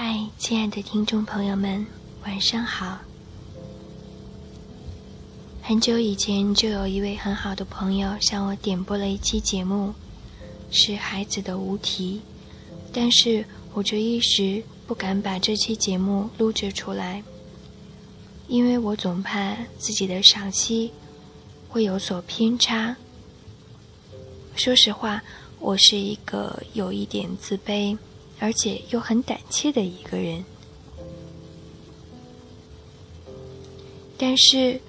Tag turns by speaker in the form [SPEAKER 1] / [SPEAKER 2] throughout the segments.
[SPEAKER 1] 嗨，亲爱的听众朋友们，晚上好。很久以前就有一位很好的朋友向我点播了一期节目，是孩子的无题，但是我却一时不敢把这期节目录制出来，因为我总怕自己的赏析会有所偏差。说实话，我是一个有一点自卑。而且又很胆怯的一个人，但是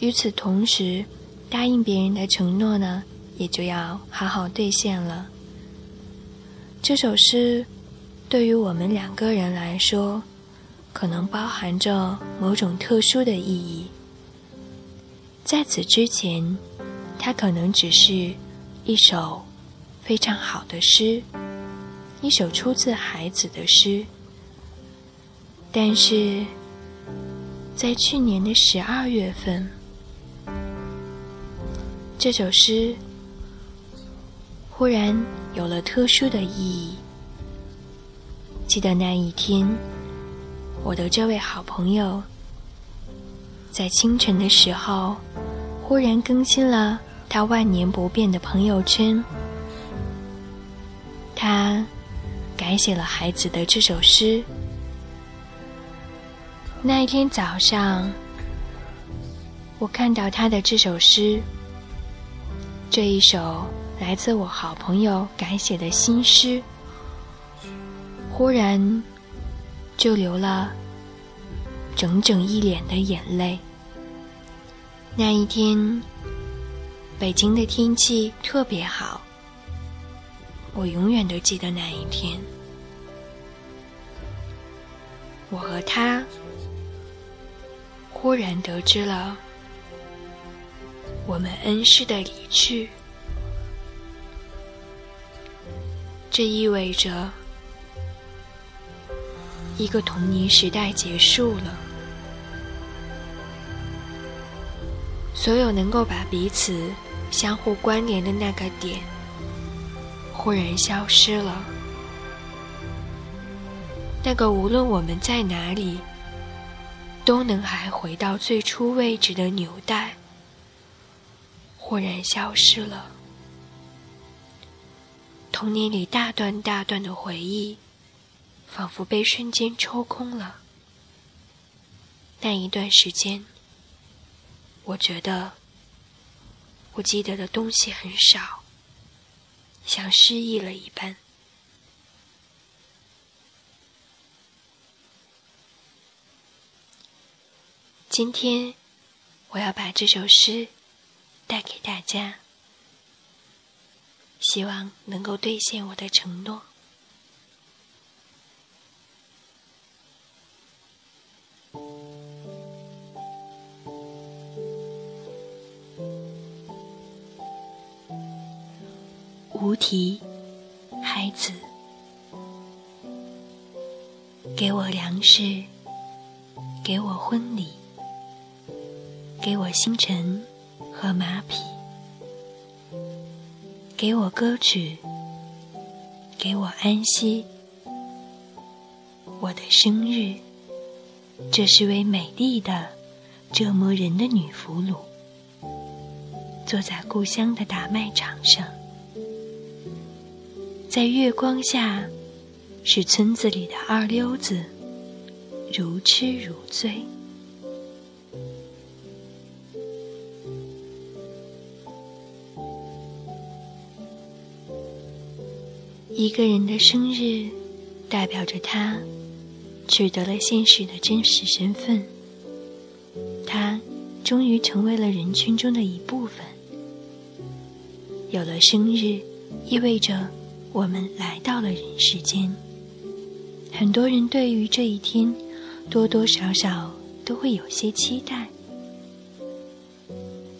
[SPEAKER 1] 与此同时，答应别人的承诺呢，也就要好好兑现了。这首诗对于我们两个人来说，可能包含着某种特殊的意义。在此之前，它可能只是一首非常好的诗。一首出自孩子的诗，但是在去年的十二月份，这首诗忽然有了特殊的意义。记得那一天，我的这位好朋友在清晨的时候，忽然更新了他万年不变的朋友圈，改写了孩子的这首诗。那一天早上，我看到他的这首诗，这一首来自我好朋友改写的新诗，忽然就流了整整一脸的眼泪。那一天，北京的天气特别好。我永远都记得那一天，我和他忽然得知了我们恩师的离去，这意味着一个童年时代结束了，所有能够把彼此相互关联的那个点。忽然消失了，那个无论我们在哪里都能还回到最初位置的纽带，忽然消失了。童年里大段大段的回忆，仿佛被瞬间抽空了。那一段时间，我觉得我记得的东西很少。像失忆了一般。今天，我要把这首诗带给大家，希望能够兑现我的承诺。无题，孩子，给我粮食，给我婚礼，给我星辰和马匹，给我歌曲，给我安息。我的生日，这是位美丽的折磨人的女俘虏，坐在故乡的大麦场上。在月光下，是村子里的二溜子，如痴如醉。一个人的生日，代表着他取得了现实的真实身份，他终于成为了人群中的一部分。有了生日，意味着。我们来到了人世间，很多人对于这一天，多多少少都会有些期待。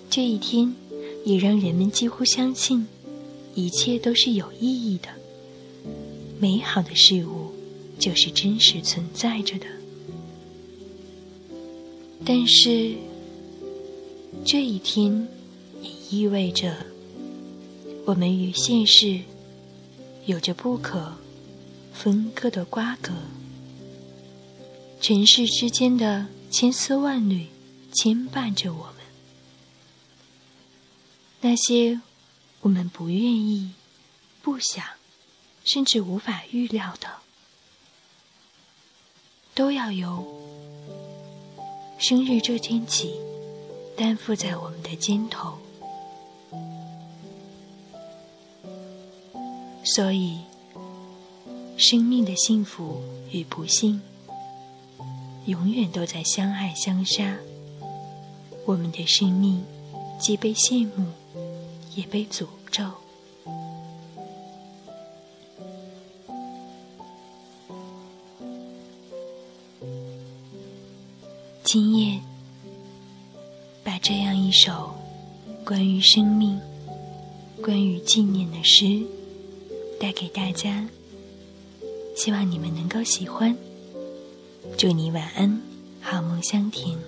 [SPEAKER 1] 这一天，也让人们几乎相信，一切都是有意义的，美好的事物就是真实存在着的。但是，这一天也意味着，我们与现实。有着不可分割的瓜葛。尘世之间的千丝万缕牵绊着我们，那些我们不愿意、不想，甚至无法预料的，都要由生日这天起担负在我们的肩头。所以，生命的幸福与不幸，永远都在相爱相杀。我们的生命既被羡慕，也被诅咒。今夜，把这样一首关于生命、关于纪念的诗。带给大家，希望你们能够喜欢。祝你晚安，好梦香甜。